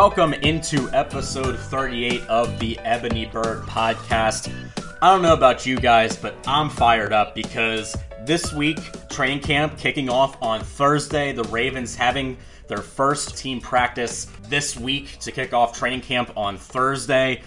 welcome into episode 38 of the Ebony Bird podcast. I don't know about you guys, but I'm fired up because this week, training camp kicking off on Thursday. The Ravens having their first team practice this week to kick off training camp on Thursday.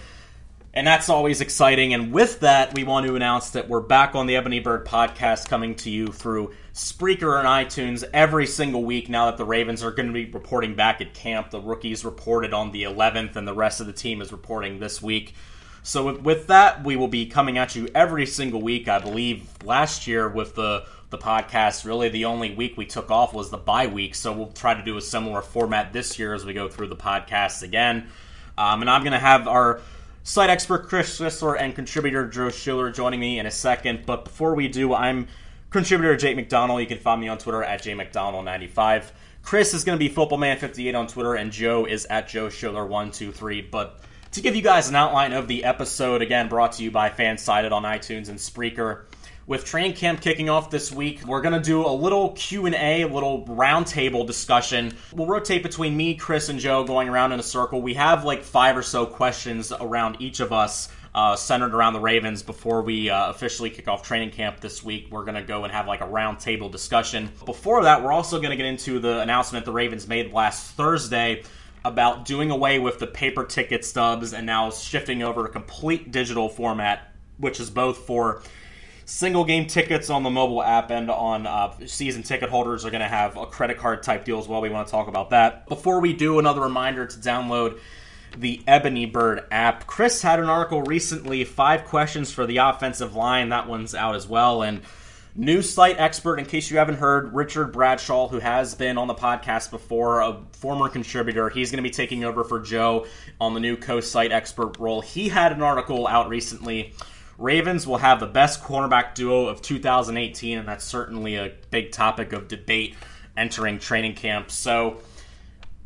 And that's always exciting. And with that, we want to announce that we're back on the Ebony Bird podcast coming to you through Spreaker and iTunes every single week now that the Ravens are going to be reporting back at camp. The rookies reported on the 11th, and the rest of the team is reporting this week. So with that, we will be coming at you every single week. I believe last year with the the podcast, really the only week we took off was the bye week. So we'll try to do a similar format this year as we go through the podcast again. Um, and I'm going to have our site expert Chris Schisler and contributor Joe Schiller joining me in a second. But before we do, I'm contributor Jake McDonnell. You can find me on Twitter at jmcdonald95. Chris is going to be footballman58 on Twitter, and Joe is at Joe Schiller123. But to give you guys an outline of the episode, again brought to you by Fansided on iTunes and Spreaker. With training camp kicking off this week, we're going to do a little Q&A, a little roundtable discussion. We'll rotate between me, Chris, and Joe going around in a circle. We have like five or so questions around each of us uh, centered around the Ravens before we uh, officially kick off training camp this week. We're going to go and have like a roundtable discussion. Before that, we're also going to get into the announcement the Ravens made last Thursday about doing away with the paper ticket stubs and now shifting over to complete digital format, which is both for single game tickets on the mobile app and on uh, season ticket holders are going to have a credit card type deal as well. We want to talk about that. Before we do, another reminder to download the Ebony Bird app. Chris had an article recently, five questions for the offensive line. That one's out as well. And new site expert, in case you haven't heard, Richard Bradshaw, who has been on the podcast before, a former contributor. He's going to be taking over for Joe on the new co site expert role. He had an article out recently Ravens will have the best cornerback duo of 2018, and that's certainly a big topic of debate entering training camp. So,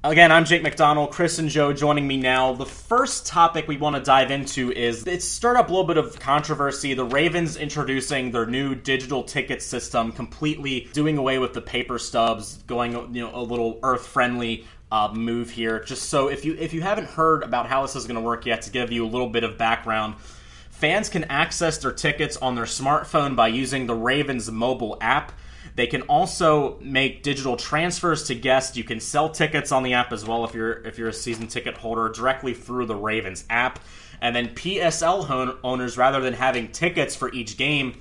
again, I'm Jake McDonnell, Chris and Joe joining me now. The first topic we want to dive into is it's stirred up a little bit of controversy. The Ravens introducing their new digital ticket system, completely doing away with the paper stubs, going you know a little earth friendly uh, move here. Just so if you if you haven't heard about how this is going to work yet, to give you a little bit of background. Fans can access their tickets on their smartphone by using the Ravens mobile app. They can also make digital transfers to guests. You can sell tickets on the app as well if you're if you're a season ticket holder directly through the Ravens app. And then PSL owners, rather than having tickets for each game,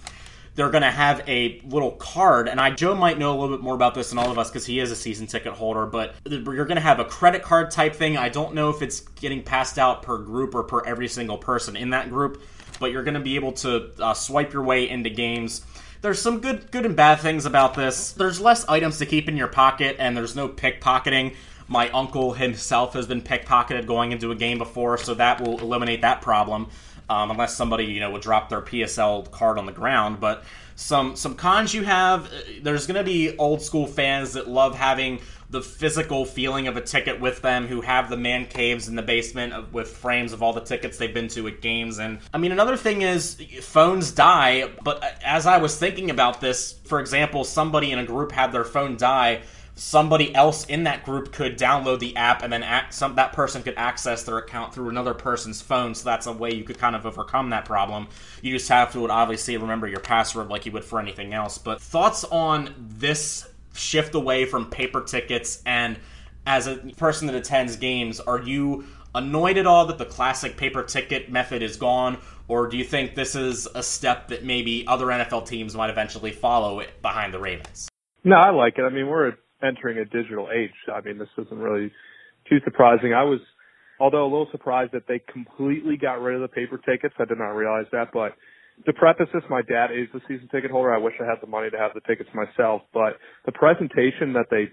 they're going to have a little card. And I Joe might know a little bit more about this than all of us because he is a season ticket holder. But you're going to have a credit card type thing. I don't know if it's getting passed out per group or per every single person in that group but you're going to be able to uh, swipe your way into games. There's some good, good and bad things about this. There's less items to keep in your pocket, and there's no pickpocketing. My uncle himself has been pickpocketed going into a game before, so that will eliminate that problem. Um, unless somebody you know would drop their PSL card on the ground, but some some cons you have. Uh, there's going to be old school fans that love having the physical feeling of a ticket with them who have the man caves in the basement of, with frames of all the tickets they've been to at games. And i mean another thing is phones die but as i was thinking about this for example somebody in a group had their phone die somebody else in that group could download the app and then act, some, that person could access their account through another person's phone. So that's a way you could kind of overcome that problem. You just have to obviously remember your password like you would for anything else. But thoughts on this shift away from paper tickets? And as a person that attends games, are you annoyed at all that the classic paper ticket method is gone? Or do you think this is a step that maybe other NFL teams might eventually follow behind the Ravens? No, I like it. I mean, we're entering a digital age. I mean, this isn't really too surprising. I was, although a little surprised that they completely got rid of the paper tickets. I did not realize that, but to preface this, my dad is a season ticket holder. I wish I had the money to have the tickets myself, but the presentation that they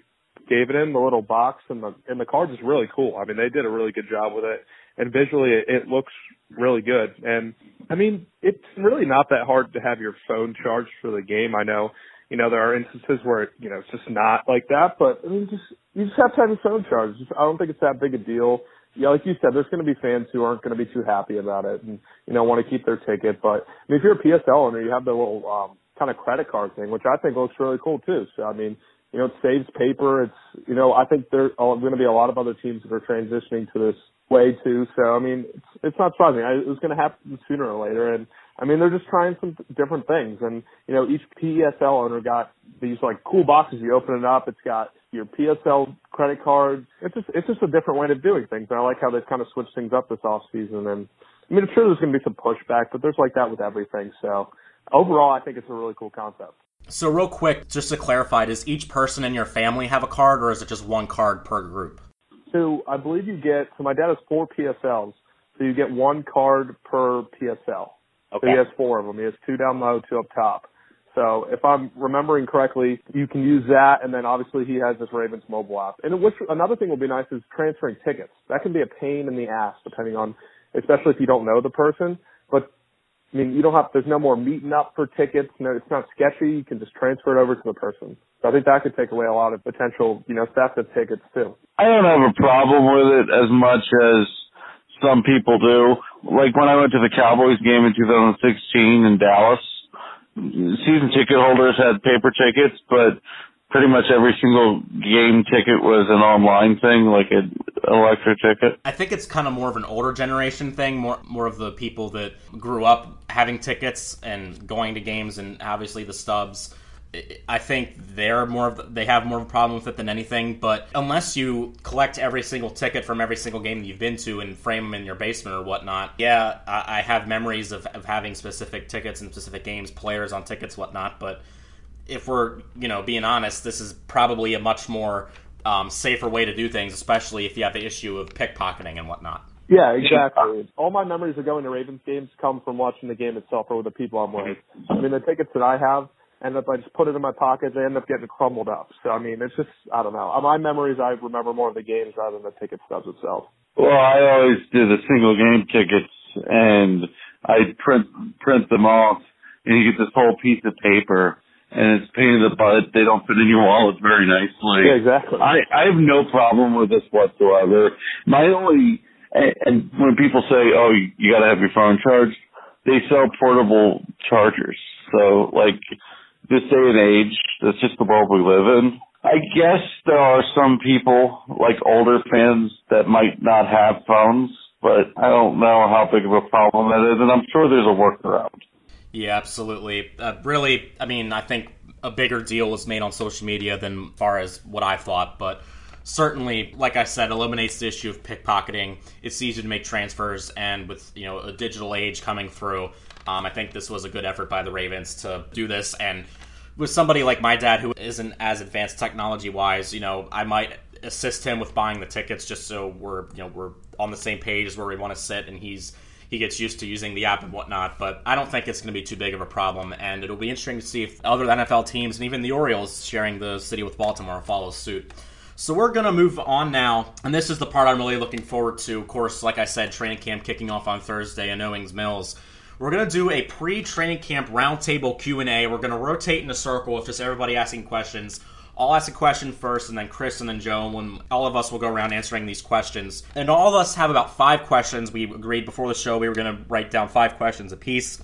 gave it in, the little box and the and the cards is really cool. I mean, they did a really good job with it, and visually it, it looks really good. And I mean, it's really not that hard to have your phone charged for the game. I know, you know, there are instances where it, you know it's just not like that, but I mean, just you just have to have your phone charged. Just, I don't think it's that big a deal yeah, like you said, there's going to be fans who aren't going to be too happy about it and, you know, want to keep their ticket. But I mean, if you're a PSL owner, you have the little, um, kind of credit card thing, which I think looks really cool too. So, I mean, You know, it saves paper. It's, you know, I think there are going to be a lot of other teams that are transitioning to this way too. So, I mean, it's, it's not surprising. I, it was going to happen sooner or later. And I mean, they're just trying some different things. And, you know, each PSL owner got these like cool boxes. You open it up. It's got your PSL credit card. It's just, it's just a different way of doing things. And I like how they've kind of switched things up this off season. And I mean, I'm sure there's going to be some pushback, but there's like that with everything. So overall, I think it's a really cool concept. So, real quick, just to clarify, does each person in your family have a card, or is it just one card per group? So, I believe you get. So, my dad has four PSLs, so you get one card per PSL. Okay. So he has four of them. He has two down low, two up top. So if I'm remembering correctly, you can use that, and then obviously he has this Ravens mobile app. And which another thing will be nice is transferring tickets. That can be a pain in the ass depending on, especially if you don't know the person. But I mean, you don't have, there's no more meeting up for tickets. No, it's not sketchy. You can just transfer it over to the person. So I think that could take away a lot of potential, you know, theft of tickets too. I don't have a problem with it as much as some people do. Like when I went to the Cowboys game in 2016 in Dallas, season ticket holders had paper tickets, but pretty much every single game ticket was an online thing, like an electric ticket. I think it's kind of more of an older generation thing, more more of the people that grew up having tickets and going to games, and obviously the stubs. I think they're more of the, they have more of a problem with it than anything. But unless you collect every single ticket from every single game that you've been to and frame them in your basement or whatnot, yeah, I, I have memories of, of having specific tickets and specific games, players on tickets, whatnot. But if we're you know being honest, this is probably a much more um, safer way to do things, especially if you have the issue of pickpocketing and whatnot. Yeah, exactly. All my memories of going to Ravens games come from watching the game itself or with the people I'm with. I mean, the tickets that I have end up I just put it in my pocket. They end up getting crumbled up. So I mean, it's just I don't know. Uh, my memories, I remember more of the games rather than the ticket stubs itself. Well, I always do the single game tickets, and I print print them off, and you get this whole piece of paper and it's pain in the butt. They don't fit in your wallet very nicely. Yeah, exactly. I, I have no problem with this whatsoever. My only, and, and when people say, oh, you, you got to have your phone charged, they sell portable chargers. So, like, this day and age, that's just the world we live in. I guess there are some people, like older fans, that might not have phones, but I don't know how big of a problem that is, and I'm sure there's a workaround. Yeah, absolutely. Uh, really, I mean, I think a bigger deal was made on social media than far as what I thought, but certainly, like I said, eliminates the issue of pickpocketing. It's easy to make transfers, and with you know a digital age coming through, um, I think this was a good effort by the Ravens to do this. And with somebody like my dad who isn't as advanced technology wise, you know, I might assist him with buying the tickets just so we're you know we're on the same page as where we want to sit, and he's he gets used to using the app and whatnot. But I don't think it's going to be too big of a problem, and it'll be interesting to see if other NFL teams and even the Orioles sharing the city with Baltimore follow suit. So we're going to move on now, and this is the part I'm really looking forward to. Of course, like I said, training camp kicking off on Thursday in Owings Mills. We're going to do a pre-training camp roundtable Q&A. We're going to rotate in a circle with just everybody asking questions I'll ask a question first, and then Chris and then Joe, and all of us will go around answering these questions. And all of us have about five questions. We agreed before the show we were going to write down five questions apiece.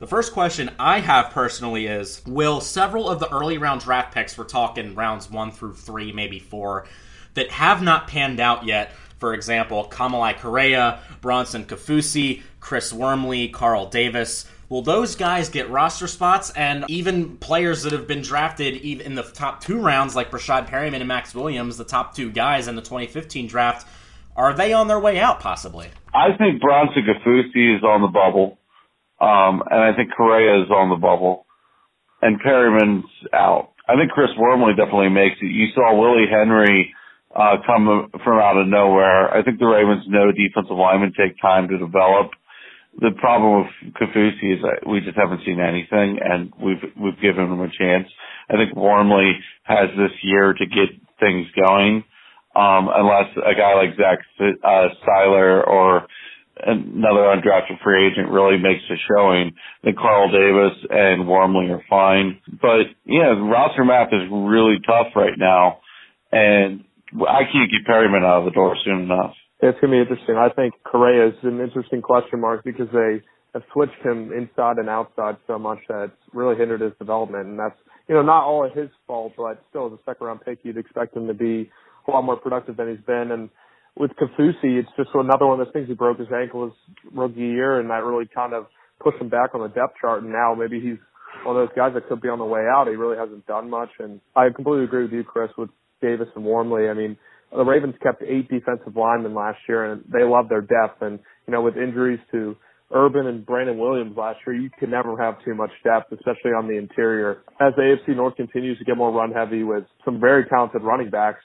The first question I have personally is Will several of the early round draft picks, we're talking rounds one through three, maybe four, that have not panned out yet, for example, Kamalei Correa, Bronson Kaufusi, Chris Wormley, Carl Davis, Will those guys get roster spots and even players that have been drafted even in the top two rounds, like Breshad Perriman and Maxx Williams, the top two guys in the 2015 draft, are they on their way out possibly? I think Bronson Kaufusi is on the bubble, um, and I think Correa is on the bubble, and Perriman's out. I think Chris Wormley definitely makes it. You saw Willie Henry uh, come from out of nowhere. I think the Ravens know defensive linemen take time to develop the problem with Kaufusi is that we just haven't seen anything, and we've we've given him a chance. I think Wormley has this year to get things going, um, unless a guy like Zach uh, Sieler or another undrafted free agent really makes a showing. Then Carl Davis and Wormley are fine, but yeah, the roster map is really tough right now, and I can't get Perriman out of the door soon enough it's going to be interesting. I think Correa is an interesting question mark because they have switched him inside and outside so much that it's really hindered his development. And that's, you know, not all his fault, but still as a second round pick, you'd expect him to be a lot more productive than he's been. And with Kaufusi, it's just another one of those things. He broke his ankle his rookie year and that really kind of pushed him back on the depth chart. And now maybe he's one of those guys that could be on the way out. He really hasn't done much. And I completely agree with you, Chris, with Davis and Wormley. I mean, the Ravens kept eight defensive linemen last year and they love their depth. And, you know, with injuries to Urban and Brandon Williams last year, you can never have too much depth, especially on the interior. As the AFC North continues to get more run heavy with some very talented running backs,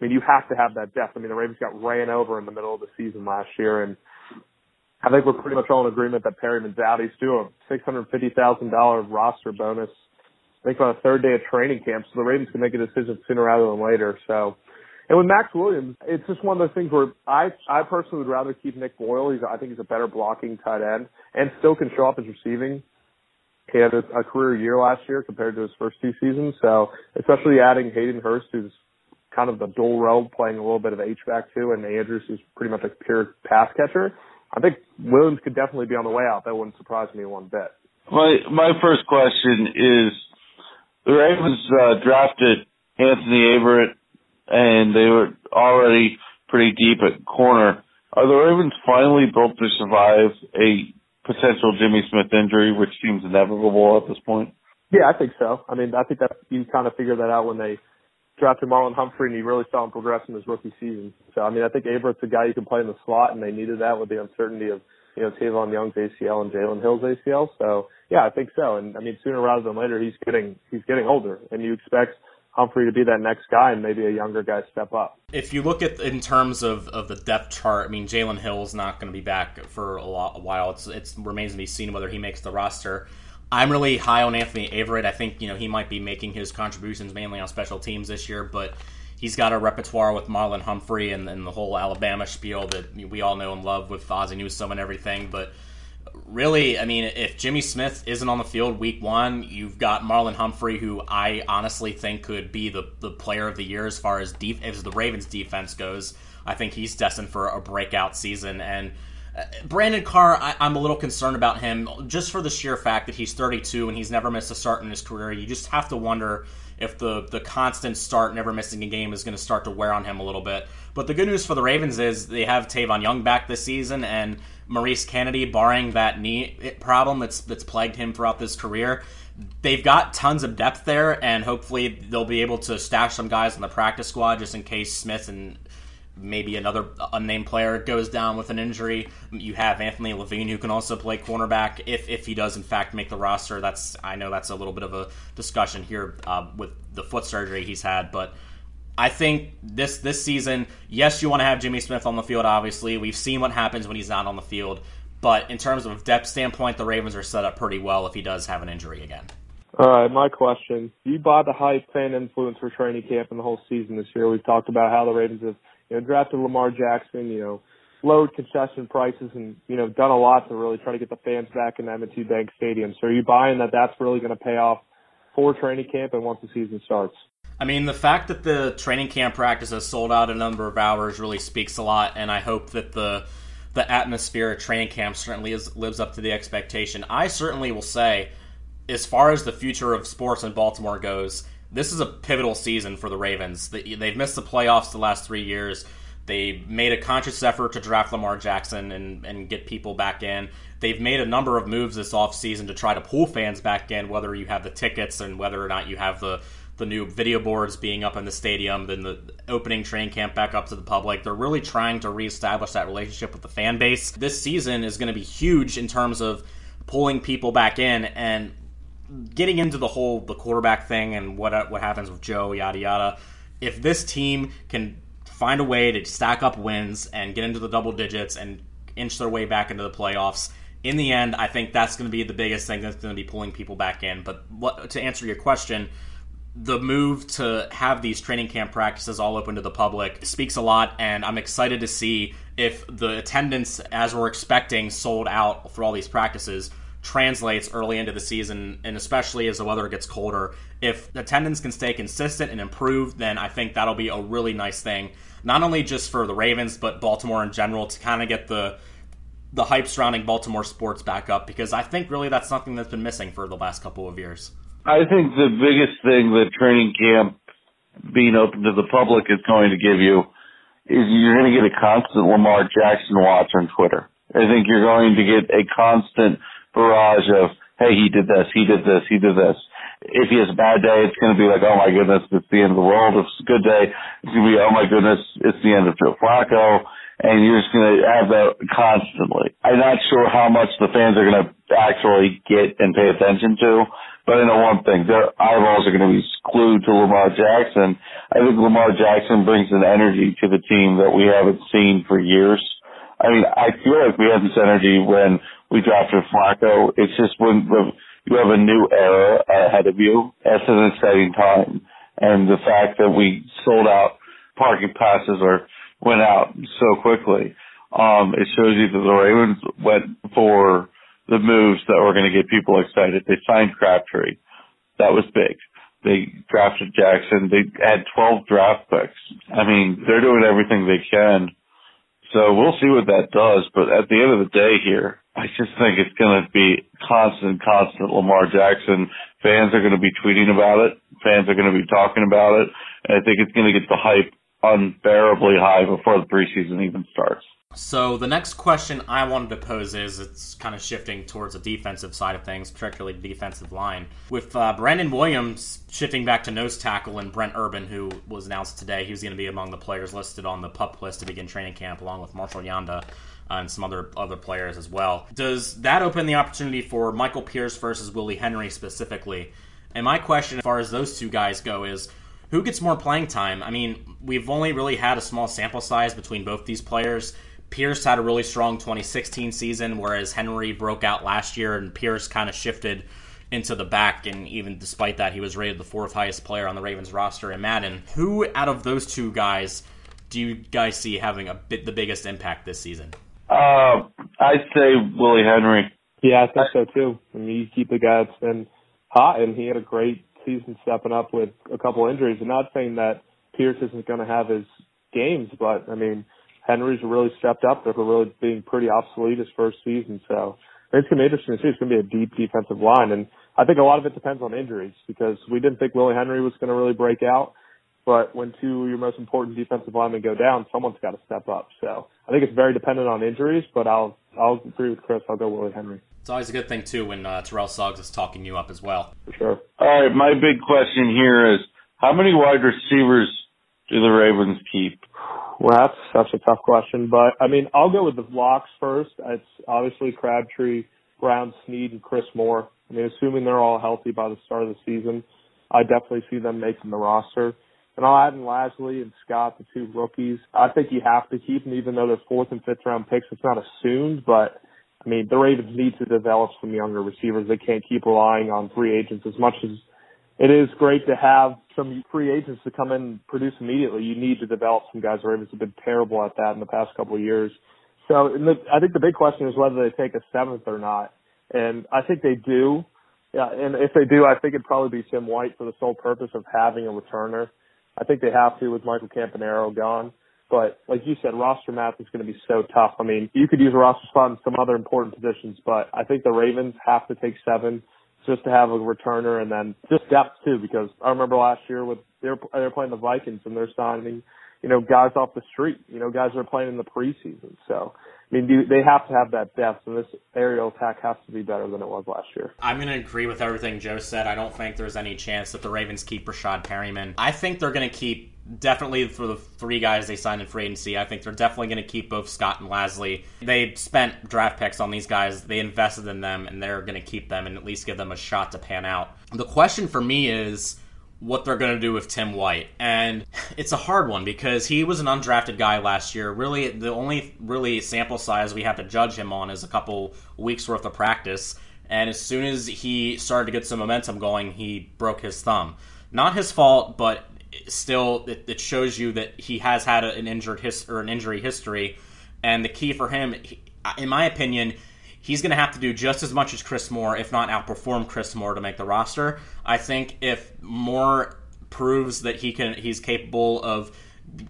I mean, you have to have that depth. I mean, the Ravens got ran over in the middle of the season last year, and I think we're pretty much all in agreement that Perriman's out. He's due a $650,000 roster bonus, I think on a third day of training camp, so the Ravens can make a decision sooner rather than later. So, and with Maxx Williams, it's just one of those things where I I personally would rather keep Nick Boyle. He's I think he's a better blocking tight end and still can show up as receiving. He had a, a career year last year compared to his first two seasons. So especially adding Hayden Hurst, who's kind of the dual role, playing a little bit of H back too, and Andrews, who's pretty much a pure pass catcher. I think Williams could definitely be on the way out. That wouldn't surprise me one bit. My my first question is the Ravens uh, drafted Anthony Averett and they were already pretty deep at corner. Are the Ravens finally built to survive a potential Jimmy Smith injury, which seems inevitable at this point? Yeah, I think so. I mean, I think that you kind of figured that out when they drafted Marlon Humphrey, and you really saw him progress in his rookie season. So, I mean, I think Averett's a guy you can play in the slot, and they needed that with the uncertainty of you know Tavon Young's ACL and Jaylen Hill's ACL. So, yeah, I think so. And I mean, sooner rather than later, he's getting he's getting older, and you expect Humphrey to be that next guy and maybe a younger guy step up. If you look at in terms of, of the depth chart, I mean Jaylen Hill's not going to be back for a, lot, a while. It's it remains to be seen whether he makes the roster. I'm really high on Anthony Averett. I think you know he might be making his contributions mainly on special teams this year, but he's got a repertoire with Marlon Humphrey and, and the whole Alabama spiel that we all know and love with Ozzie Newsome and everything. But really, I mean, if Jimmy Smith isn't on the field week one, you've got Marlon Humphrey, who I honestly think could be the, the player of the year as far as def- as the Ravens defense goes. I think he's destined for a breakout season. And uh, Brandon Carr, I, am a little concerned about him just for the sheer fact that he's 32 and he's never missed a start in his career. You just have to wonder if the the constant start, never missing a game, is going to start to wear on him a little bit. But the good news for the Ravens is they have Tavon Young back this season, and Maurice Canady, barring that knee problem that's that's plagued him throughout this career, they've got tons of depth there, and hopefully they'll be able to stash some guys in the practice squad just in case Smith and maybe another unnamed player goes down with an injury. You have Anthony Levine who can also play cornerback if if he does in fact make the roster. That's I know that's a little bit of a discussion here uh, with the foot surgery he's had, but. I think this this season, yes, you want to have Jimmy Smith on the field. Obviously, we've seen what happens when he's not on the field. But in terms of depth standpoint, the Ravens are set up pretty well if he does have an injury again. All right, my question: you buy the hype fan influence for training camp and the whole season this year? We've talked about how the Ravens have you know drafted Lamar Jackson, you know, lowered concession prices, and you know done a lot to really try to get the fans back in M&T Bank Stadium. So are you buying that that's really going to pay off for training camp and once the season starts? I mean, the fact that the training camp practice has sold out a number of hours really speaks a lot, and I hope that the the atmosphere at training camp certainly is, lives up to the expectation. I certainly will say, as far as the future of sports in Baltimore goes, this is a pivotal season for the Ravens. They've missed the playoffs the last three years. They made a conscious effort to draft Lamar Jackson and, and get people back in. They've made a number of moves this offseason to try to pull fans back in, whether you have the tickets and whether or not you have the the new video boards being up in the stadium, then the opening train camp back up to the public. They're really trying to reestablish that relationship with the fan base. This season is going to be huge in terms of pulling people back in and getting into the whole the quarterback thing and what what happens with Joe yada yada. If this team can find a way to stack up wins and get into the double digits and inch their way back into the playoffs, in the end, I think that's going to be the biggest thing that's going to be pulling people back in. But what, to answer your question, the move to have these training camp practices all open to the public speaks a lot, and I'm excited to see if the attendance, as we're expecting, sold out for all these practices translates early into the season, and especially as the weather gets colder. If attendance can stay consistent and improve, then I think that'll be a really nice thing, not only just for the Ravens, but Baltimore in general, to kind of get the the hype surrounding Baltimore sports back up because I think really that's something that's been missing for the last couple of years. I think the biggest thing that training camp being open to the public is going to give you is you're going to get a constant Lamar Jackson watch on Twitter. I think you're going to get a constant barrage of, hey, he did this, he did this, he did this. If he has a bad day, it's going to be like, oh my goodness, it's the end of the world. If it's a good day, it's going to be, oh my goodness, it's the end of Joe Flacco and you're just going to have that constantly. I'm not sure how much the fans are going to actually get and pay attention to, but I know one thing, their eyeballs are going to be glued to Lamar Jackson. I think Lamar Jackson brings an energy to the team that we haven't seen for years. I mean, I feel like we had this energy when we drafted Flacco. It's just when you have a new era ahead of you, it's an exciting time. And the fact that we sold out parking passes or went out so quickly. Um, it shows you that the Ravens went for the moves that were going to get people excited. They signed Crabtree. That was big. They drafted Jackson. They had 12 draft picks. I mean, they're doing everything they can. So we'll see what that does. But at the end of the day here, I just think it's going to be constant, constant Lamar Jackson. Fans are going to be tweeting about it. Fans are going to be talking about it. And I think it's going to get the hype unbearably high before the preseason even starts. So the next question I wanted to pose is it's kind of shifting towards the defensive side of things, particularly the defensive line. With uh, Brandon Williams shifting back to nose tackle and Brent Urban, who was announced today, he was going to be among the players listed on the pup list to begin training camp, along with Marshall Yanda. And some other other players as well. Does that open the opportunity for Michael Pierce versus Willie Henry specifically? And my question, as far as those two guys go, is who gets more playing time? I mean, we've only really had a small sample size between both these players. Pierce had a really strong 2016 season, whereas Henry broke out last year, and Pierce kind of shifted into the back. And even despite that, he was rated the fourth highest player on the Ravens roster in Madden. Who out of those two guys do you guys see having a bit the biggest impact this season? Uh, I'd say Willie Henry. Yeah, I think so too. I mean, you keep the guy that's been hot, and he had a great season stepping up with a couple injuries. I'm not saying that Pierce isn't going to have his games, but I mean, Henry's really stepped up after really being pretty obsolete his first season. So it's going to be interesting to see. It's going to be a deep defensive line. And I think a lot of it depends on injuries because we didn't think Willie Henry was going to really break out. But when two of your most important defensive linemen go down, someone's got to step up. So I think it's very dependent on injuries, but I'll I'll agree with Chris. I'll go Willie Henry. It's always a good thing too when uh, Terrell Suggs is talking you up as well. For sure. All right, my big question here is how many wide receivers do the Ravens keep? Well, that's such a tough question, but I mean, I'll go with the locks first. It's obviously Crabtree, Brown, Snead, and Chris Moore. I mean, assuming they're all healthy by the start of the season, I definitely see them making the roster. And I'll add in Lasley and Scott, the two rookies. I think you have to keep them, even though they're fourth and fifth round picks. It's not assumed, but I mean, the Ravens need to develop some younger receivers. They can't keep relying on free agents as much as it is great to have some free agents to come in and produce immediately. You need to develop some guys. The Ravens have been terrible at that in the past couple of years. So the, I think the big question is whether they take a seventh or not. And I think they do. Yeah, and if they do, I think it'd probably be Tim White for the sole purpose of having a returner. I think they have to with Michael Campanaro gone. But like you said, roster math is going to be so tough. I mean, you could use a roster spot in some other important positions, but I think the Ravens have to take seven just to have a returner and then just depth too. Because I remember last year with they were they were playing the Vikings and they're signing you know guys off the street, you know guys that are playing in the preseason. So I mean, they have to have that depth, and this aerial attack has to be better than it was last year. I'm going to agree with everything Joe said. I don't think there's any chance that the Ravens keep Rashad Perriman. I think they're going to keep definitely for the three guys they signed in free agency. I think they're definitely going to keep both Scott and Lasley. They spent draft picks on these guys. They invested in them, and they're going to keep them and at least give them a shot to pan out. The question for me is what they're going to do with Tim White. And it's a hard one because he was an undrafted guy last year. Really, the only really sample size we have to judge him on is a couple weeks worth of practice. And as soon as he started to get some momentum going, he broke his thumb. Not his fault, but still, it, it shows you that he has had an injured his or an injury history. And the key for him, in my opinion, he's going to have to do just as much as Chris Moore, if not outperform Chris Moore, to make the roster. I think if Moore proves that he can, he's capable of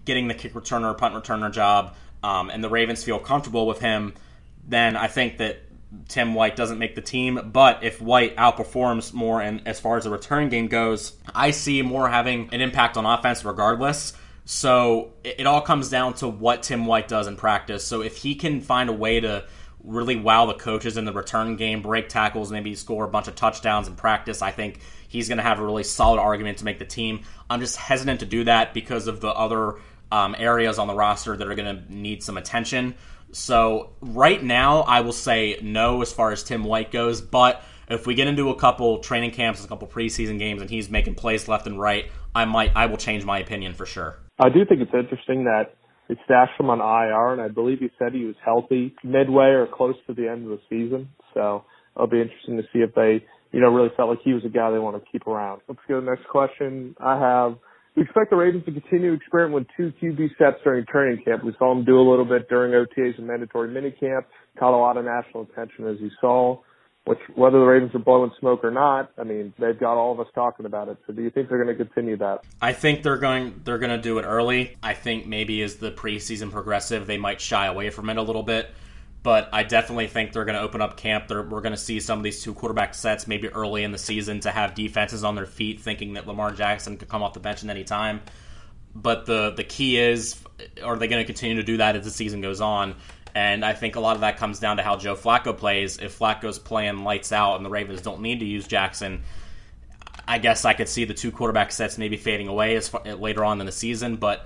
getting the kick returner, punt returner job, um, and the Ravens feel comfortable with him, then I think that Tim White doesn't make the team. But if White outperforms more and as far as the return game goes, I see Moore having an impact on offense regardless. So it all comes down to what Tim White does in practice. So if he can find a way to really wow the coaches in the return game, break tackles, maybe score a bunch of touchdowns in practice, I think he's going to have a really solid argument to make the team. I'm just hesitant to do that because of the other um, areas on the roster that are going to need some attention. So right now, I will say no as far as Tim White goes, but if we get into a couple training camps, a couple preseason games, and he's making plays left and right, I might, I will change my opinion for sure. I do think it's interesting that they stashed him on IR, and I believe he said he was healthy midway or close to the end of the season. So it'll be interesting to see if they, you know, really felt like he was a guy they want to keep around. Let's go to the next question. I have we expect the Ravens to continue to experiment with two QB sets during training camp. We saw them do a little bit during OTAs and mandatory minicamp. Caught a lot of national attention, as you saw. Which, whether the Ravens are blowing smoke or not, I mean, they've got all of us talking about it. So, do you think they're going to continue that? I think they're going. They're going to do it early. I think maybe as the preseason progressive, they might shy away from it a little bit but I definitely think they're going to open up camp. They're, we're going to see some of these two quarterback sets maybe early in the season to have defenses on their feet, thinking that Lamar Jackson could come off the bench at any time. But the the key is, are they going to continue to do that as the season goes on? And I think a lot of that comes down to how Joe Flacco plays. If Flacco's playing lights out and the Ravens don't need to use Jackson, I guess I could see the two quarterback sets maybe fading away as far, later on in the season. But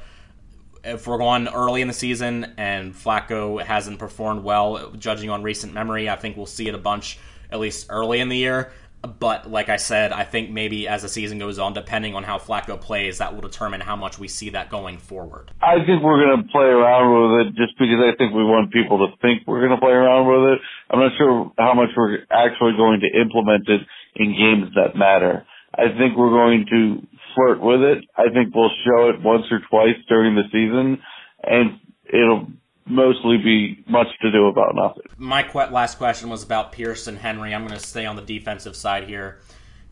if we're going early in the season and Flacco hasn't performed well, judging on recent memory, I think we'll see it a bunch at least early in the year. But like I said, I think maybe as the season goes on, depending on how Flacco plays, that will determine how much we see that going forward. I think we're going to play around with it just because I think we want people to think we're going to play around with it. I'm not sure how much we're actually going to implement it in games that matter. I think we're going to flirt with it. I think we'll show it once or twice during the season, and it'll mostly be much to do about nothing. My last question was about Pearson Henry. I'm going to stay on the defensive side here.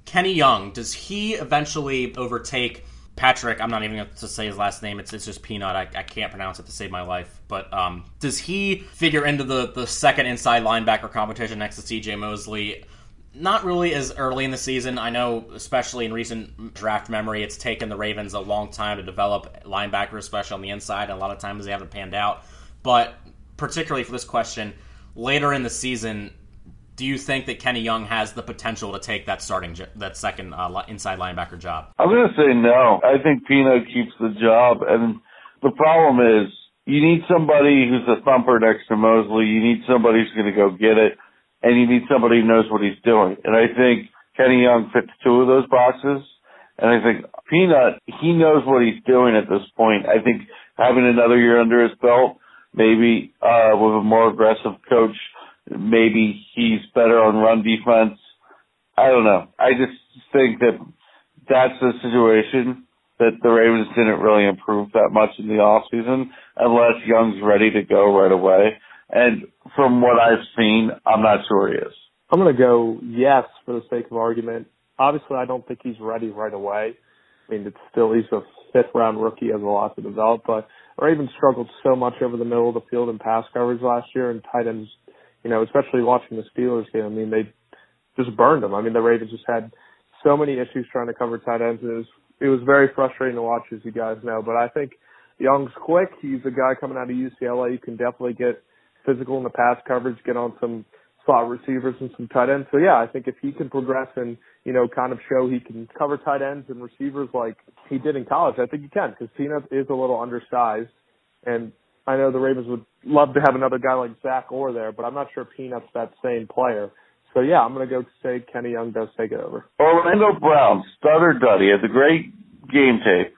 Kenny Young, does he eventually overtake Patrick? I'm not even going to say his last name. It's, it's just Peanut. I, I can't pronounce it to save my life. But um, does he figure into the, the second inside linebacker competition next to CJ Mosley? not really as early in the season. I know, especially in recent draft memory, it's taken the Ravens a long time to develop linebackers, especially on the inside, and a lot of times they haven't panned out. But particularly for this question, later in the season, do you think that Kenny Young has the potential to take that starting, that second uh, inside linebacker job? I'm going to say no. I think Peanut keeps the job, and the problem is you need somebody who's a thumper next to Mosley. You need somebody who's going to go get it and you need somebody who knows what he's doing. And I think Kenny Young fits two of those boxes. And I think Peanut, he knows what he's doing at this point. I think having another year under his belt, maybe uh, with a more aggressive coach, maybe he's better on run defense. I don't know. I just think that that's a situation that the Ravens didn't really improve that much in the off season unless Young's ready to go right away. And from what I've seen, I'm not sure he is. I'm going to go yes for the sake of argument. Obviously, I don't think he's ready right away. I mean, it's still he's a fifth round rookie, has a lot to develop. But Ravens struggled so much over the middle of the field in pass coverage last year, and tight ends, you know, especially watching the Steelers game. I mean, they just burned them. I mean, the Ravens just had so many issues trying to cover tight ends. It was it was very frustrating to watch, as you guys know. But I think Young's quick. He's a guy coming out of UCLA. You can definitely get physical in the pass coverage, get on some slot receivers and some tight ends. So yeah, I think if he can progress and, you know, kind of show he can cover tight ends and receivers like he did in college, I think he can because Peanut is a little undersized. And I know the Ravens would love to have another guy like Zach Orr there, but I'm not sure Peanut's that same player. So yeah, I'm going to go say Kenny Young does take it over. Orlando Brown, stutter duddy, had the great game tape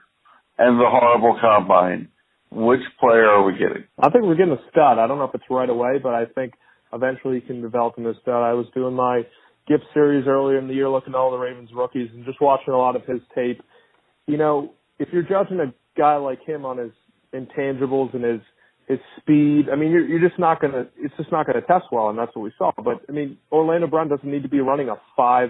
and the horrible combine. Which player are we getting? I think we're getting a stud. I don't know if it's right away, but I think eventually he can develop into a stud. I was doing my gift series earlier in the year, looking at all the Ravens rookies and just watching a lot of his tape. You know, if you're judging a guy like him on his intangibles and his his speed, I mean, you're, you're just not gonna. It's just not gonna test well, and that's what we saw. But I mean, Orlando Brown doesn't need to be running a five,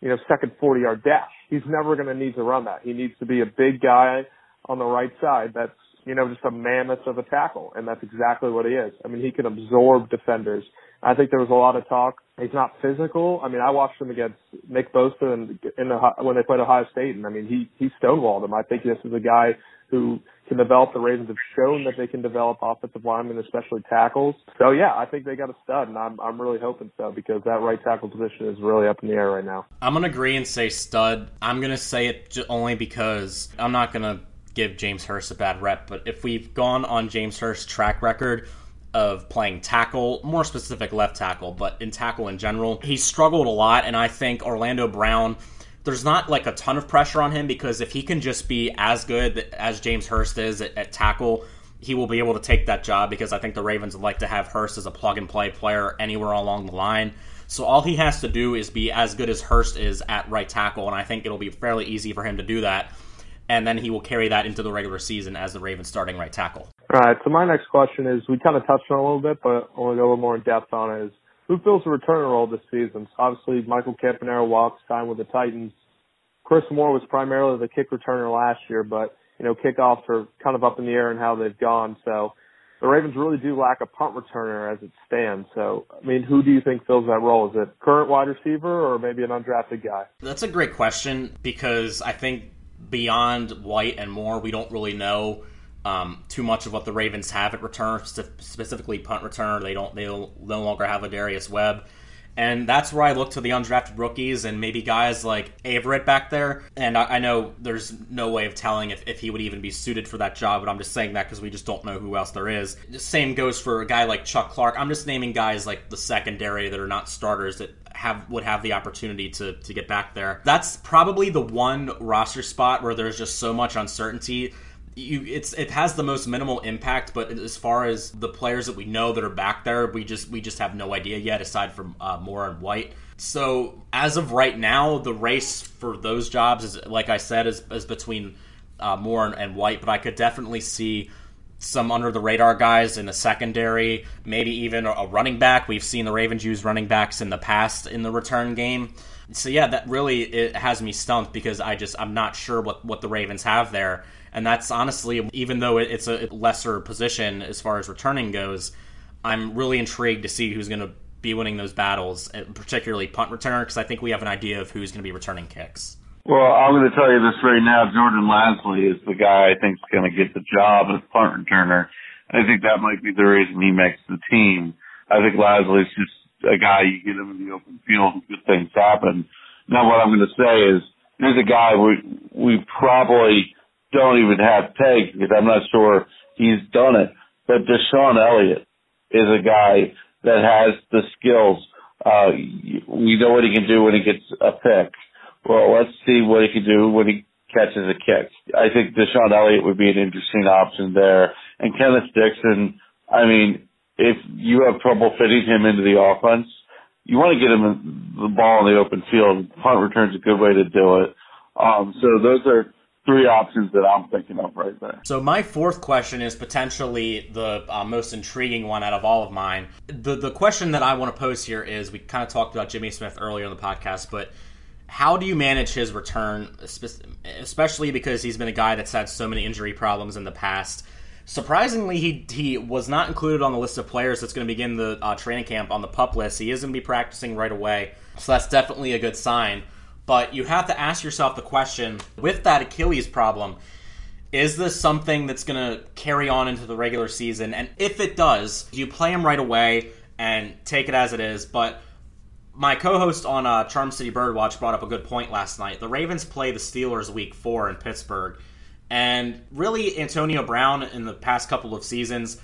you know, second 40 yard dash. He's never gonna need to run that. He needs to be a big guy on the right side that's you know, just a mammoth of a tackle, and that's exactly what he is. I mean, he can absorb defenders. I think there was a lot of talk. He's not physical. I mean, I watched him against Nick Bosa in, in the, when they played Ohio State, and I mean, he he stonewalled him. I think this is a guy who can develop. The Ravens have shown that they can develop offensive linemen, especially tackles. So yeah, I think they got a stud, and I'm I'm really hoping so because that right tackle position is really up in the air right now. I'm gonna agree and say stud. I'm gonna say it only because I'm not gonna give James Hurst a bad rep, but if we've gone on James Hurst's track record of playing tackle, more specific left tackle, but in tackle in general, he struggled a lot, and I think Orlando Brown there's not like a ton of pressure on him because if he can just be as good as James Hurst is at, at, tackle, he will be able to take that job because I think the Ravens would like to have Hurst as a plug and play player anywhere along the line. So all he has to do is be as good as Hurst is at right tackle, and I think it'll be fairly easy for him to do that. And then he will carry that into the regular season as the Ravens starting right tackle. All right. So my next question is we kind of touched on a little bit, but I want to go a little more in depth on it. Is who fills the return role this season? So obviously, Michael Campanaro walks time with the Titans. Chris Moore was primarily the kick returner last year, but you know kickoffs are kind of up in the air and how they've gone. So the Ravens really do lack a punt returner as it stands. So I mean, who do you think fills that role? Is it current wide receiver or maybe an undrafted guy? That's a great question because I think beyond White and Moore, we don't really know um, too much of what the Ravens have at return, specifically punt returner. They don't. They no longer have Lardarius Webb. And that's where I look to the undrafted rookies and maybe guys like Averett back there. And I, I know there's no way of telling if, if he would even be suited for that job, but I'm just saying that because we just don't know who else there is. The same goes for a guy like Chuck Clark. I'm just naming guys like the secondary that are not starters that have would have the opportunity to to get back there. That's probably the one roster spot where there's just so much uncertainty you it's it has the most minimal impact but as far as the players that we know that are back there we just we just have no idea yet aside from uh, Moore and White so as of right now the race for those jobs is like I said is, is between uh, Moore and, and White but I could definitely see some under the radar guys in the secondary maybe even a running back. We've seen the Ravens use running backs in the past in the return game. So yeah that really it has me stumped because I just I'm not sure what what the Ravens have there. And that's honestly, even though it's a lesser position as far as returning goes, I'm really intrigued to see who's going to be winning those battles, particularly punt returner, because I think we have an idea of who's going to be returning kicks. Well, I'm going to tell you this right now. Jordan Lasley is the guy I think is going to get the job as punt returner. I think that might be the reason he makes the team. I think Lasley's just a guy you get him in the open field and good things happen. Now, what I'm going to say is, there's a guy we we probably don't even have pegs because I'm not sure he's done it. But DeShon Elliott is a guy that has the skills. Uh, we know what he can do when he gets a pick. Well, let's see what he can do when he catches a kick. I think DeShon Elliott would be an interesting option there. And Kenneth Dixon, I mean, if you have trouble fitting him into the offense, you want to get him the ball in the open field. Punt return's a good way to do it. Um, so those are three options that I'm thinking of right there. So my fourth question is potentially the uh, most intriguing one out of all of mine. The the question that I want to pose here is we kind of talked about Jimmy Smith earlier in the podcast, but how do you manage his return, especially because he's been a guy that's had so many injury problems in the past? Surprisingly, he he was not included on the list of players that's going to begin the uh, training camp on the pup list. He is going to be practicing right away, so that's definitely a good sign. But you have to ask yourself the question with that Achilles problem, is this something that's going to carry on into the regular season? And if it does, do you play him right away and take it as it is? But my co-host on uh, Charm City Birdwatch brought up a good point last night. The Ravens play the Steelers week four in Pittsburgh, and really Antonio Brown in the past couple of seasons,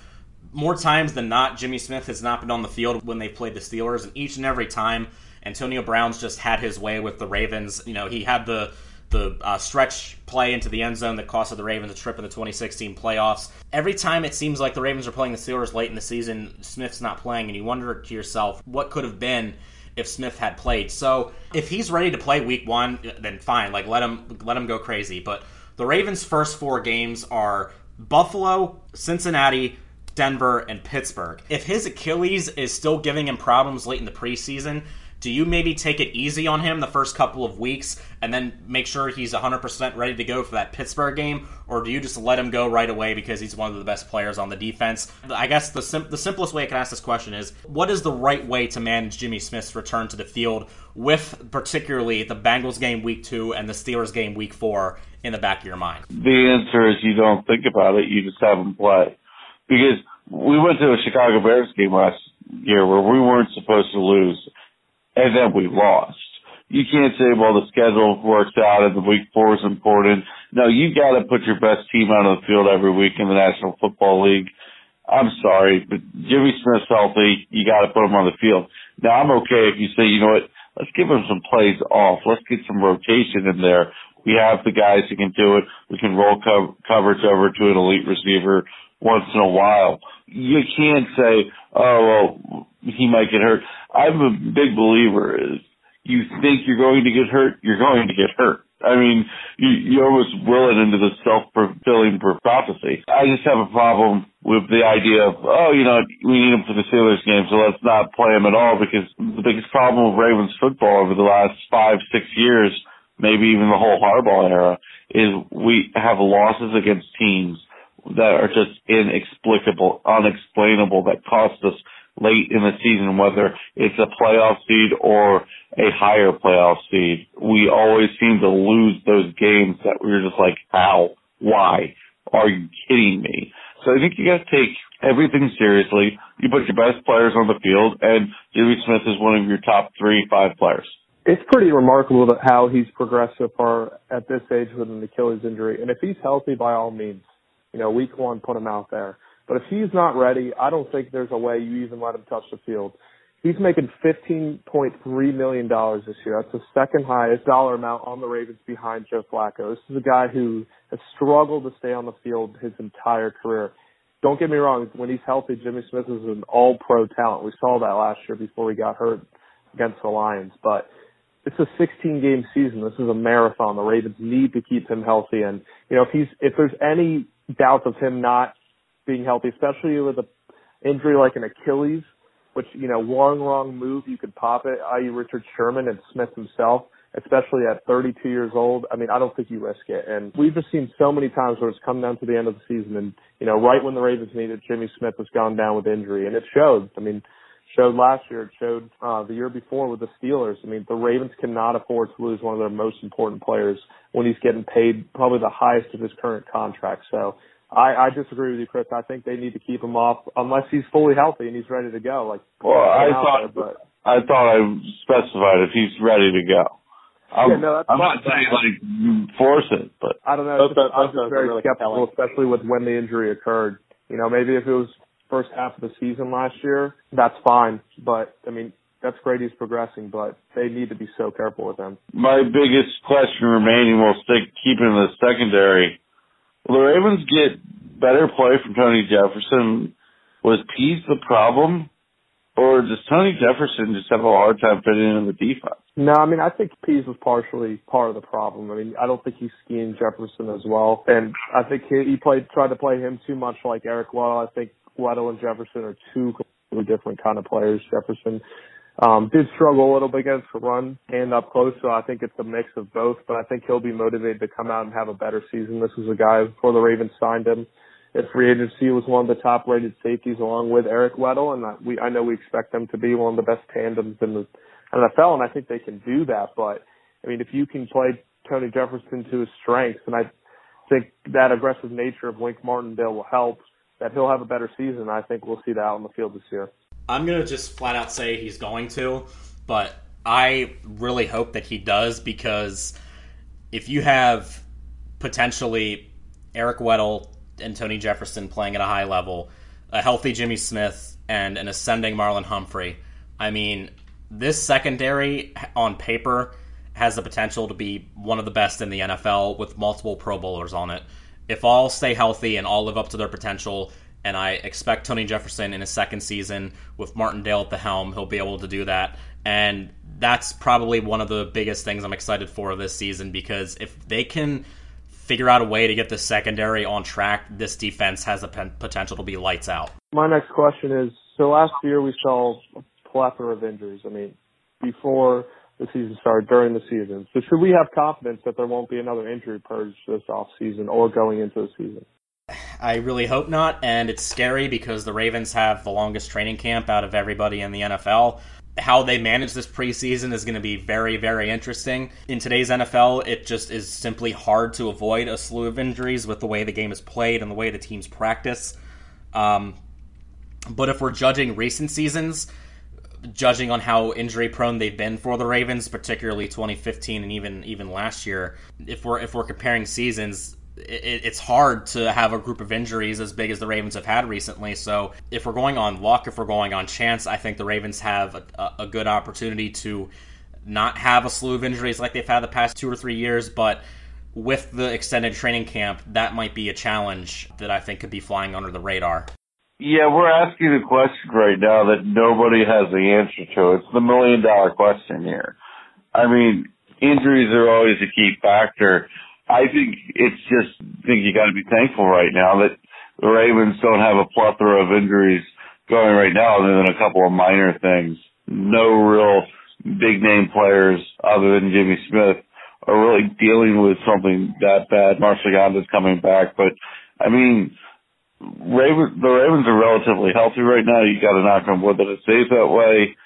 more times than not, Jimmy Smith has not been on the field when they played the Steelers, and each and every time Antonio Brown's just had his way with the Ravens. You know, he had the the uh, stretch play into the end zone that costed the Ravens a trip in the 2016 playoffs. Every time it seems like the Ravens are playing the Steelers late in the season, Smith's not playing, and you wonder to yourself what could have been if Smith had played. So if he's ready to play Week One, then fine. Like let him let him go crazy. But the Ravens' first four games are Buffalo, Cincinnati, Denver, and Pittsburgh. If his Achilles is still giving him problems late in the preseason, do you maybe take it easy on him the first couple of weeks and then make sure he's 100% ready to go for that Pittsburgh game? Or do you just let him go right away because he's one of the best players on the defense? I guess the, sim- the simplest way I can ask this question is what is the right way to manage Jimmy Smith's return to the field with particularly the Bengals game week two and the Steelers game week four in the back of your mind? The answer is you don't think about it, you just have him play. Because we went to a Chicago Bears game last year where we weren't supposed to lose and then we lost. You can't say, well, the schedule works out and the week four is important. No, you got to put your best team out on the field every week in the National Football League. I'm sorry, but Jimmy Smith's healthy. You got to put him on the field. Now, I'm okay if you say, you know what, let's give him some plays off. Let's get some rotation in there. We have the guys who can do it. We can roll co- coverage over to an elite receiver once in a while. You can't say, oh, well, he might get hurt. I'm a big believer is you think you're going to get hurt, you're going to get hurt. I mean, you, you almost will it into the self-fulfilling prophecy. I just have a problem with the idea of, oh, you know, we need him for the Steelers game, so let's not play him at all because the biggest problem with Ravens football over the last five, six years, maybe even the whole Harbaugh era, is we have losses against teams that are just inexplicable, unexplainable, that cost us late in the season, whether it's a playoff seed or a higher playoff seed. We always seem to lose those games that we are just like, how? Why? Are you kidding me? So I think you got to take everything seriously. You put your best players on the field, and Jimmy Smith is one of your top three, five players. It's pretty remarkable that how he's progressed so far at this age with an Achilles injury. And if he's healthy, by all means, you know, week one, put him out there. But if he's not ready, I don't think there's a way you even let him touch the field. He's making $15.3 million this year. That's the second highest dollar amount on the Ravens behind Joe Flacco. This is a guy who has struggled to stay on the field his entire career. Don't get me wrong, when he's healthy, Jimmy Smith is an all pro talent. We saw that last year before he got hurt against the Lions. But it's a 16 game season. This is a marathon. The Ravens need to keep him healthy. And, you know, if he's, if there's any doubts of him not being healthy, especially with an injury like an Achilles, which, you know, one wrong move, you could pop it, i.e. Richard Sherman and Smith himself, especially at 32 years old. I mean, I don't think you risk it. And we've just seen so many times where it's come down to the end of the season and, you know, right when the Ravens needed, Jimmy Smith has gone down with injury and it showed. I mean, showed last year, it showed uh, the year before with the Steelers. I mean, the Ravens cannot afford to lose one of their most important players when he's getting paid probably the highest of his current contract. So I, I disagree with you, Chris. I think they need to keep him off unless he's fully healthy and he's ready to go. Like, well, I thought, there, but I thought I specified if he's ready to go. I'm, yeah, no, that's I'm not saying like force it, but I don't know. Just, I'm just very really skeptical, especially with when the injury occurred. You know, maybe if it was first half of the season last year, that's fine. But I mean, that's great he's progressing, but they need to be so careful with him. My biggest question remaining will stick keeping the secondary Will the Ravens get better play from Tony Jefferson? Was Pease the problem? Or does Tony Jefferson just have a hard time fitting in the defense? No, I mean I think Pease was partially part of the problem. I mean I don't think he's skiing Jefferson as well, and I think he, he played tried to play him too much like Eric Weddle. I think Weddle and Jefferson are two completely different kind of players. Jefferson um, did struggle a little bit against the run and up close, so I think it's a mix of both. But I think he'll be motivated to come out and have a better season. This was a guy before the Ravens signed him. At free agency was one of the top rated safeties along with Eric Weddle, and we I know we expect them to be one of the best tandems in the NFL, and I think they can do that. But I mean, if you can play Tony Jefferson to his strengths, and I think that aggressive nature of Wink Martindale will help. That he'll have a better season. I think we'll see that out on the field this year. I'm gonna just flat out say he's going to, but I really hope that he does because if you have potentially Eric Weddle and Tony Jefferson playing at a high level, a healthy Jimmy Smith, and an ascending Marlon Humphrey, I mean, this secondary on paper has the potential to be one of the best in the NFL with multiple Pro Bowlers on it. If all stay healthy and all live up to their potential, and I expect Tony Jefferson in his second season with Martindale at the helm, he'll be able to do that. And that's probably one of the biggest things I'm excited for this season because if they can figure out a way to get the secondary on track, this defense has the potential to be lights out. My next question is so last year we saw a plethora of injuries. I mean, before the season started during the season. So should we have confidence that there won't be another injury purge this off season or going into the season? I really hope not, and it's scary because the Ravens have the longest training camp out of everybody in the NFL. How they manage this preseason is going to be very, very interesting. In today's NFL, it just is simply hard to avoid a slew of injuries with the way the game is played and the way the teams practice. Um, but if we're judging recent seasons, judging on how injury prone they've been for the Ravens, particularly 2015 and even even last year, if we're if we're comparing seasons, it, it's hard to have a group of injuries as big as the Ravens have had recently. So if we're going on luck, if we're going on chance, I think the Ravens have a, a good opportunity to not have a slew of injuries like they've had the past two or three years, but with the extended training camp, that might be a challenge that I think could be flying under the radar. Yeah, we're asking a question right now that nobody has the answer to. It's the million dollar question here. I mean, injuries are always a key factor. I think it's just I think you got to be thankful right now that the Ravens don't have a plethora of injuries going right now, other than a couple of minor things. No real big name players other than Jimmy Smith are really dealing with something that bad. Marshal Yanda's coming back, but I mean Ravens, the Ravens are relatively healthy right now. You got to knock on wood that it stays that way.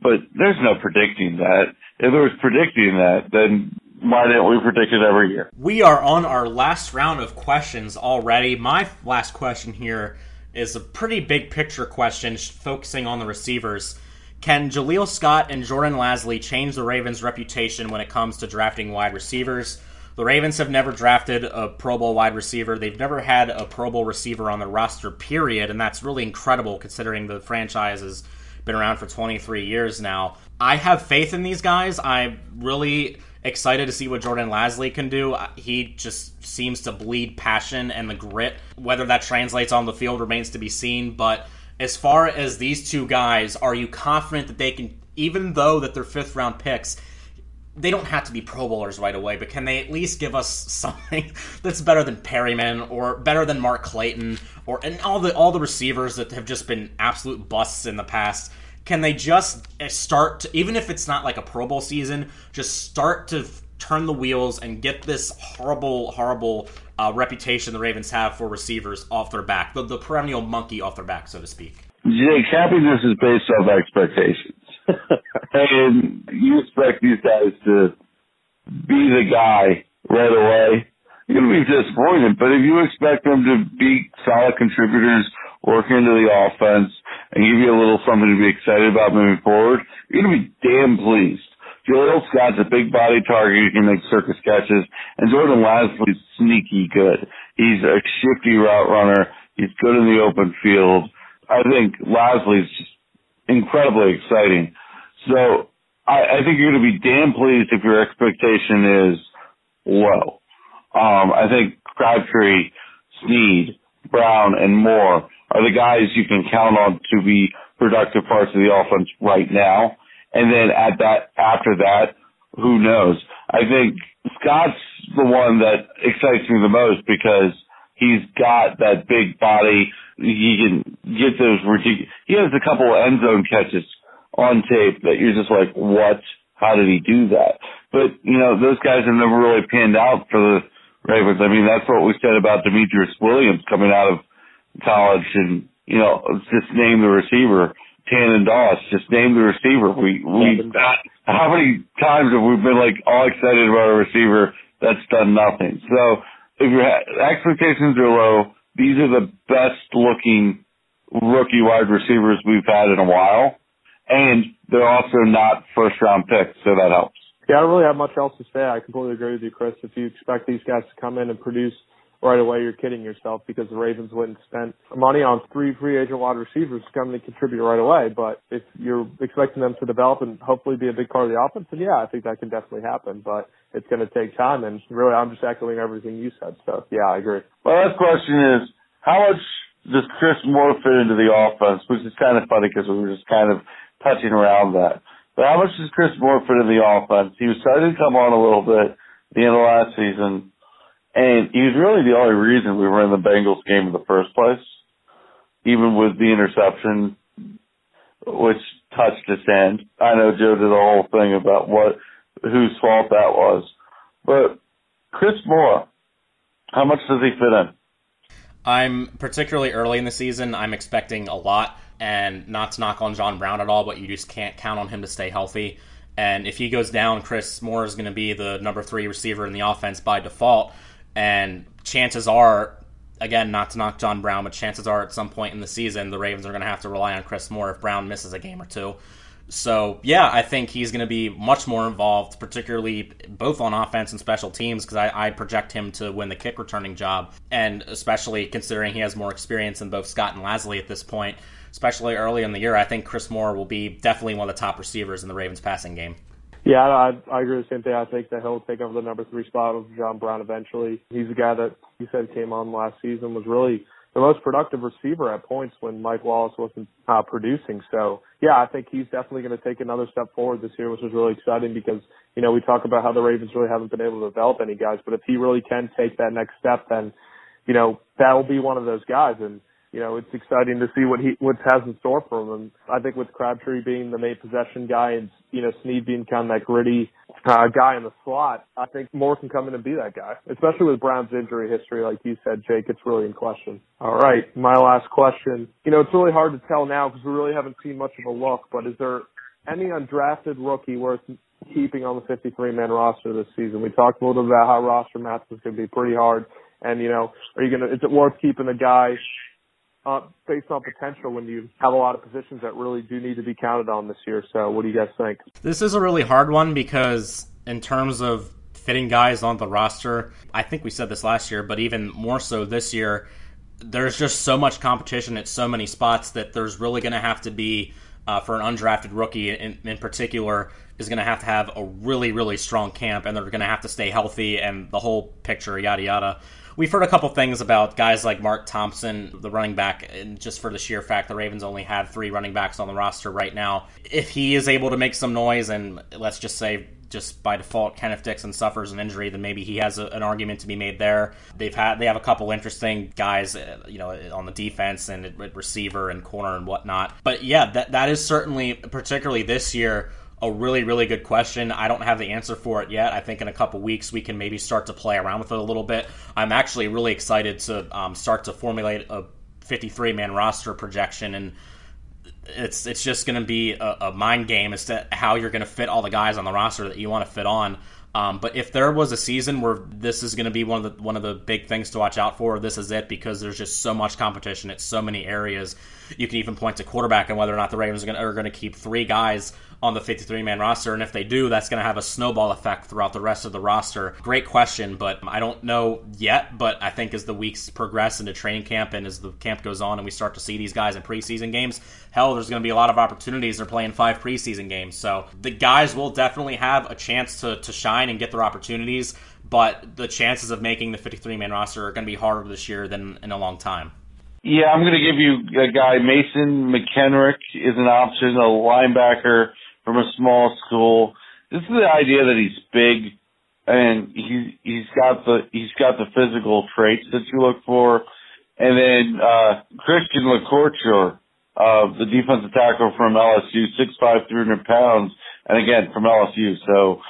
But there's no predicting that. If there was predicting that, then why didn't we predict it every year? We are on our last round of questions already. My last question here is a pretty big picture question focusing on the receivers. Can Jaleel Scott and Jordan Lasley change the Ravens' reputation when it comes to drafting wide receivers? The Ravens have never drafted a Pro Bowl wide receiver. They've never had a Pro Bowl receiver on their roster, period, and that's really incredible considering the franchise has been around for 23 years now. I have faith in these guys. I'm really excited to see what Jordan Lasley can do. He just seems to bleed passion and the grit. Whether that translates on the field remains to be seen, but as far as these two guys, are you confident that they can even though that they're fifth round picks, they don't have to be Pro Bowlers right away, but can they at least give us something that's better than Perriman or better than Mark Clayton or and all the all the receivers that have just been absolute busts in the past? Can they just eh, start to, even if it's not like a Pro Bowl season, just start to turn the wheels and get this horrible, horrible uh, reputation the Ravens have for receivers off their back, the, the perennial monkey off their back, so to speak? Jake, happiness is based off expectations. and you expect these guys to be the guy right away, you're going to be disappointed. But if you expect them to be solid contributors, work into the offense, and give you a little something to be excited about moving forward, you're going to be damn pleased. Jaleel Scott's a big body target. He can make circus catches. And Jordan Lasley's sneaky good. He's a shifty route runner. He's good in the open field. I think Lasley's just incredibly exciting. So I, I think you're going to be damn pleased if your expectation is low. Um, I think Crabtree, Snead, Brown, and Moore are the guys you can count on to be productive parts of the offense right now. And then at that, after that, who knows? I think Scott's the one that excites me the most because he's got that big body he can get those ridiculous. He has a couple of end zone catches on tape that you're just like, what? How did he do that? But you know, those guys have never really panned out for the Ravens. I mean, that's what we said about Demetrius Williams coming out of college, and you know, just name the receiver. Tandon Doss, just name the receiver. We we how many times have we been like all excited about a receiver that's done nothing? So if your expectations are low, these are the best looking rookie wide receivers we've had in a while. And they're also not first round picks, so that helps. Yeah, I don't really have much else to say. I completely agree with you, Chris. If you expect these guys to come in and produce right away, you're kidding yourself because the Ravens wouldn't spend money on three free agent wide receivers coming to come and contribute right away. But if you're expecting them to develop and hopefully be a big part of the offense, then yeah, I think that can definitely happen. But it's going to take time. And really, I'm just echoing everything you said. So yeah, I agree. My last question is, how much does Chris Moore fit into the offense? Which is kind of funny because we were just kind of touching around that. But how much does Chris Moore fit in the offense? He was starting to come on a little bit at the end of last season and he was really the only reason we were in the Bengals game in the first place, even with the interception, which touched his hand. I know Joe did a whole thing about what whose fault that was, but Chris Moore, how much does he fit in? I'm particularly early in the season. I'm expecting a lot, and not to knock on John Brown at all, but you just can't count on him to stay healthy. And if he goes down, Chris Moore is going to be the number three receiver in the offense by default. And chances are, again, not to knock John Brown, but chances are at some point in the season, the Ravens are going to have to rely on Chris Moore if Brown misses a game or two. So, yeah, I think he's going to be much more involved, particularly both on offense and special teams, because I, I, project him to win the kick returning job. And especially considering he has more experience than both Scott and Lasley at this point, especially early in the year, I think Chris Moore will be definitely one of the top receivers in the Ravens passing game. Yeah, I, I agree with the same thing. I think that he'll take over the number three spot of John Brown eventually. He's a guy that you said came on last season, was really the most productive receiver at points when Mike Wallace wasn't uh, producing. So yeah, I think he's definitely going to take another step forward this year, which is really exciting because you know we talk about how the Ravens really haven't been able to develop any guys, but if he really can take that next step, then you know that will be one of those guys. And you know, it's exciting to see what he what has in store for him. And I think with Crabtree being the main possession guy and you know Snead being kind of that gritty uh, guy in the slot, I think Moore can come in and be that guy. Especially with Brown's injury history, like you said, Jake, it's really in question. All right, my last question. You know, it's really hard to tell now because we really haven't seen much of a look. But is there any undrafted rookie worth keeping on the 53-man roster this season? We talked a little bit about how roster math is going to be pretty hard. And you know, are you gonna? Is it worth keeping a guy uh, based on potential when you have a lot of positions that really do need to be counted on this year. So, what do you guys think? This is a really hard one because, in terms of fitting guys on the roster, I think we said this last year, but even more so this year, there's just so much competition at so many spots that there's really going to have to be, uh, for an undrafted rookie in, in particular, is going to have to have a really, really strong camp, and they're going to have to stay healthy and the whole picture, yada, yada we've heard a couple things about guys like Mark Thompson, the running back, and just for the sheer fact the Ravens only have three running backs on the roster right now. If he is able to make some noise, and let's just say just by default Kenneth Dixon suffers an injury, then maybe he has a, an argument to be made there. They've had they have a couple interesting guys, uh, you know, on the defense and receiver and corner and whatnot. But yeah, that that is certainly particularly this year a really, really good question. I don't have the answer for it yet. I think in a couple weeks we can maybe start to play around with it a little bit. I'm actually really excited to um, start to formulate a 53 man roster projection and it's it's just going to be a, a, mind game as to how you're going to fit all the guys on the roster that you want to fit on. Um, but if there was a season where this is going to be one of the one of the big things to watch out for, this is it because there's just so much competition at so many areas. You can even point to quarterback and whether or not the Ravens are going to, are going to keep three guys on the 53 man roster. And if they do, that's going to have a snowball effect throughout the rest of the roster. Great question, but I don't know yet. But I think as the weeks progress into training camp and as the camp goes on and we start to see these guys in preseason games, hell, there's going to be a lot of opportunities. They're playing five preseason games. So the guys will definitely have a chance to, to shine and get their opportunities. But the chances of making the 53 man roster are going to be harder this year than in a long time. Yeah, I'm going to give you a guy. Mason McKenrick is an option, a linebacker from a small school. This is the idea that he's big and he he's got the he's got the physical traits that you look for. And then uh Christian LaCouture, uh the defensive tackle from LSU, six five, three hundred pounds, and again from LSU. So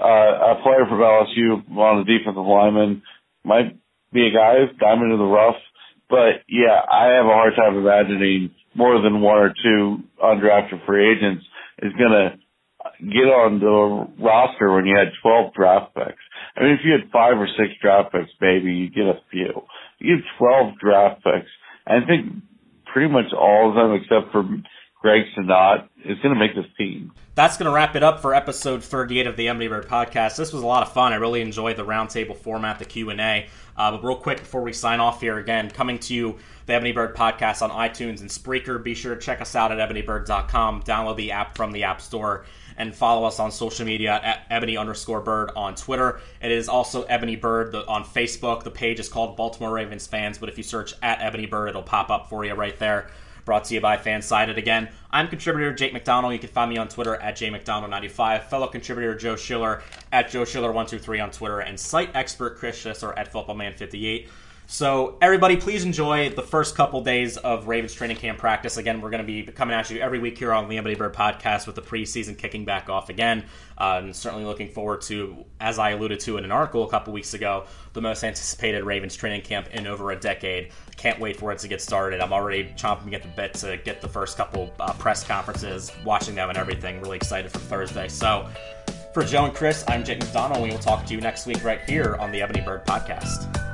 uh a player from LSU on the defensive lineman might be a guy, diamond in the rough. But yeah, I have a hard time imagining more than one or two undrafted free agents is going to get on the roster when you had 12 draft picks. I mean, if you had five or six draft picks, maybe you get a few. You have 12 draft picks. I think pretty much all of them, except for Greg Senat, is going to make this team. That's going to wrap it up for episode 38 of the Ebony Bird podcast. This was a lot of fun. I really enjoyed the roundtable format, the Q&A. Uh, but real quick before we sign off here, again, coming to you, the Ebony Bird podcast on iTunes and Spreaker. Be sure to check us out at ebonybird.com. Download the app from the App Store and follow us on social media at ebony underscore bird on Twitter. It is also Ebony Bird on Facebook. The page is called Baltimore Ravens Fans, but if you search at Ebony Bird, it'll pop up for you right there. Brought to you by Fansided again. I'm contributor Jake McDonnell. You can find me on Twitter at jmcdonald95. Fellow contributor Joe Schiller at Joe Schiller123 on Twitter, and site expert Chris Schisler at FootballMan58. So, everybody, please enjoy the first couple days of Ravens training camp practice. Again, we're going to be coming at you every week here on the Ebony Bird podcast with the preseason kicking back off again. Uh, and certainly looking forward to, as I alluded to in an article a couple weeks ago, the most anticipated Ravens training camp in over a decade. Can't wait for it to get started. I'm already chomping at the bit to get the first couple uh, press conferences, watching them and everything. Really excited for Thursday. So, for Joe and Chris, I'm Jake McDonnell. We will talk to you next week right here on the Ebony Bird podcast.